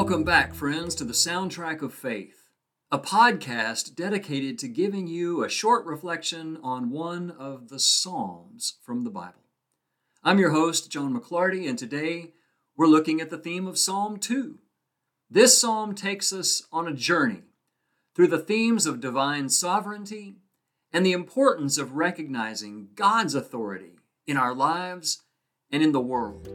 Welcome back, friends, to the Soundtrack of Faith, a podcast dedicated to giving you a short reflection on one of the Psalms from the Bible. I'm your host, John McLarty, and today we're looking at the theme of Psalm 2. This psalm takes us on a journey through the themes of divine sovereignty and the importance of recognizing God's authority in our lives and in the world.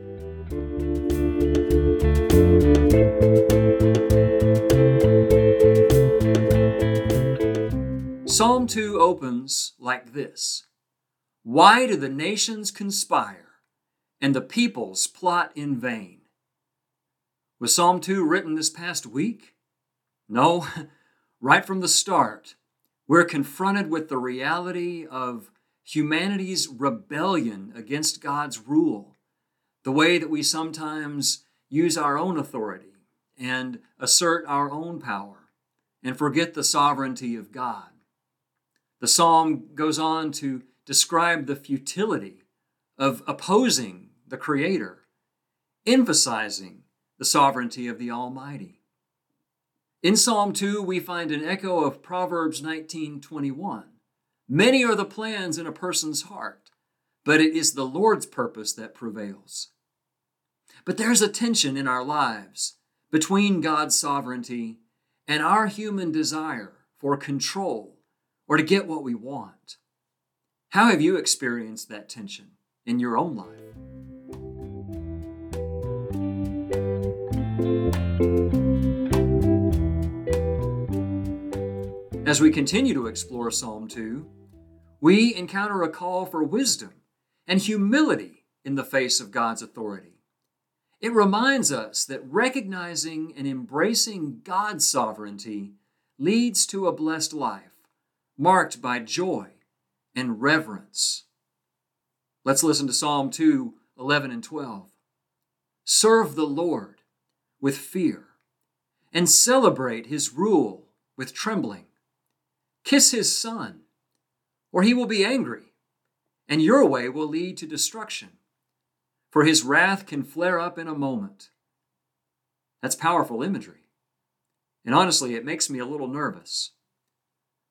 2 opens like this Why do the nations conspire and the peoples plot in vain? Was Psalm 2 written this past week? No, right from the start, we're confronted with the reality of humanity's rebellion against God's rule, the way that we sometimes use our own authority and assert our own power and forget the sovereignty of God. The psalm goes on to describe the futility of opposing the Creator, emphasizing the sovereignty of the Almighty. In Psalm 2, we find an echo of Proverbs 19:21. Many are the plans in a person's heart, but it is the Lord's purpose that prevails. But there's a tension in our lives between God's sovereignty and our human desire for control or to get what we want. How have you experienced that tension in your own life? As we continue to explore Psalm 2, we encounter a call for wisdom and humility in the face of God's authority. It reminds us that recognizing and embracing God's sovereignty leads to a blessed life marked by joy and reverence. Let's listen to Psalm 2 11 and 12. Serve the Lord with fear and celebrate his rule with trembling. Kiss his son, or he will be angry, and your way will lead to destruction, for his wrath can flare up in a moment. That's powerful imagery. And honestly, it makes me a little nervous.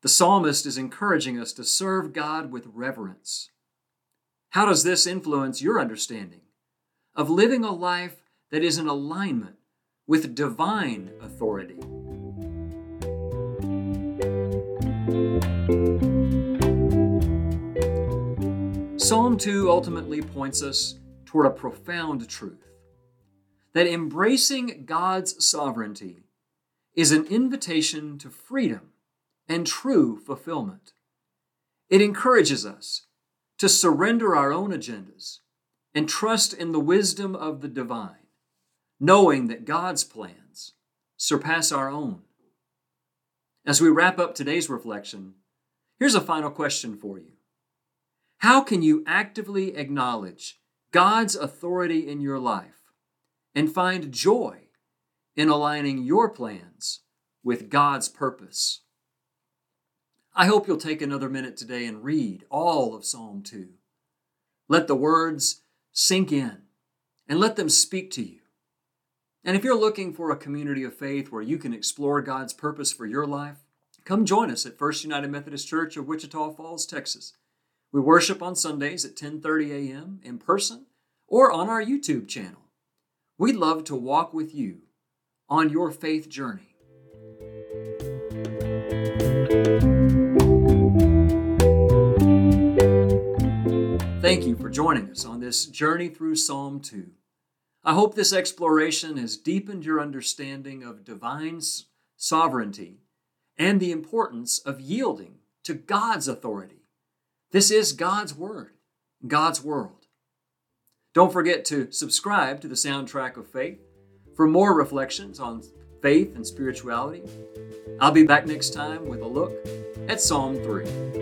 The psalmist is encouraging us to serve God with reverence. How does this influence your understanding of living a life that is in alignment with divine authority? Psalm 2 ultimately points us toward a profound truth that embracing God's sovereignty is an invitation to freedom and true fulfillment. It encourages us to surrender our own agendas and trust in the wisdom of the divine, knowing that God's plans surpass our own. As we wrap up today's reflection, here's a final question for you How can you actively acknowledge God's authority in your life and find joy in aligning your plans with God's purpose? I hope you'll take another minute today and read all of Psalm 2. Let the words sink in and let them speak to you. And if you're looking for a community of faith where you can explore God's purpose for your life, come join us at First United Methodist Church of Wichita Falls, Texas. We worship on Sundays at 10:30 a.m. in person or on our YouTube channel. We'd love to walk with you on your faith journey. Thank you for joining us on this journey through Psalm 2. I hope this exploration has deepened your understanding of divine sovereignty and the importance of yielding to God's authority. This is God's Word, God's world. Don't forget to subscribe to the Soundtrack of Faith for more reflections on faith and spirituality. I'll be back next time with a look at Psalm 3.